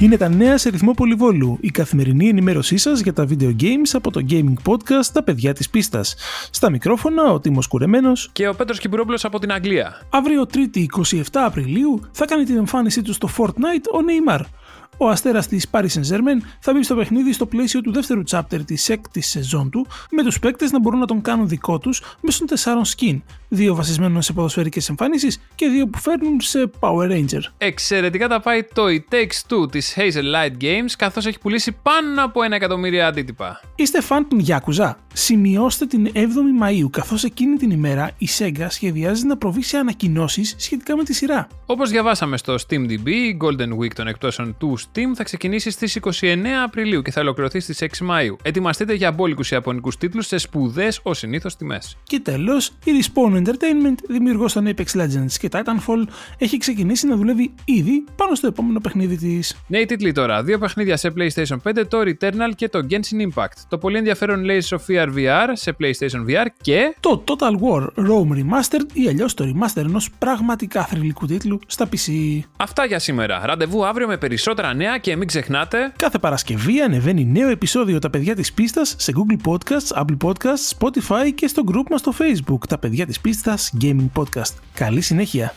Είναι τα νέα σε ρυθμό πολυβόλου, η καθημερινή ενημέρωσή σας για τα video games από το gaming podcast Τα παιδιά της πίστας. Στα μικρόφωνα ο Τίμος Κουρεμένος και ο Πέτρος Κυπουρόπουλος από την Αγγλία. Αύριο 3η 27 Απριλίου θα κάνει την εμφάνισή του στο Fortnite ο Neymar. Ο αστέρας της Paris Saint-Germain θα μπει στο παιχνίδι στο πλαίσιο του δεύτερου chapter της έκτης σεζόν του, με τους παίκτες να μπορούν να τον κάνουν δικό τους μέσω τεσσάρων skin, δύο βασισμένων σε ποδοσφαιρικές εμφανίσεις και δύο που φέρνουν σε Power Ranger. Εξαιρετικά τα πάει το It Takes Two της Hazel Light Games, καθώς έχει πουλήσει πάνω από ένα εκατομμύρια αντίτυπα. Είστε φαν των Yakuza; Σημειώστε την 7η Μαου, καθώς εκείνη την ημέρα η Sega σχεδιάζει να προβεί σε ανακοινώσεις σχετικά με τη σειρά. Όπως διαβάσαμε στο SteamDB, η Golden Week των εκπτώσεων του Steam θα ξεκινήσει στις 29 Απριλίου και θα ολοκληρωθεί στις 6 Μαου. Ετοιμαστείτε για μπόλικου Ιαπωνικούς τίτλους σε σπουδές ως συνήθως τιμές. Και τέλος, η Respawn Entertainment, δημιουργός των Apex Legends και Titanfall, έχει ξεκινήσει να δουλεύει ήδη πάνω στο επόμενο παιχνίδι της. Νέοι τίτλοι τώρα. Δύο παιχνίδια σε PlayStation 5, το Returnal και το Genshin Impact. Το πολύ ενδιαφέρον Layers of Fear VR σε PlayStation VR και. Το Total War Rome Remastered ή αλλιώς το remaster ενός πραγματικά θρηλυκού τίτλου στα PC. Αυτά για σήμερα. Ραντεβού αύριο με περισσότερα νέα και μην ξεχνάτε. Κάθε Παρασκευή ανεβαίνει νέο επεισόδιο Τα παιδιά της πίστας σε Google Podcasts, Apple Podcasts, Spotify και στο group μας στο Facebook Τα παιδιά της πίστας Gaming Podcast. Καλή συνέχεια!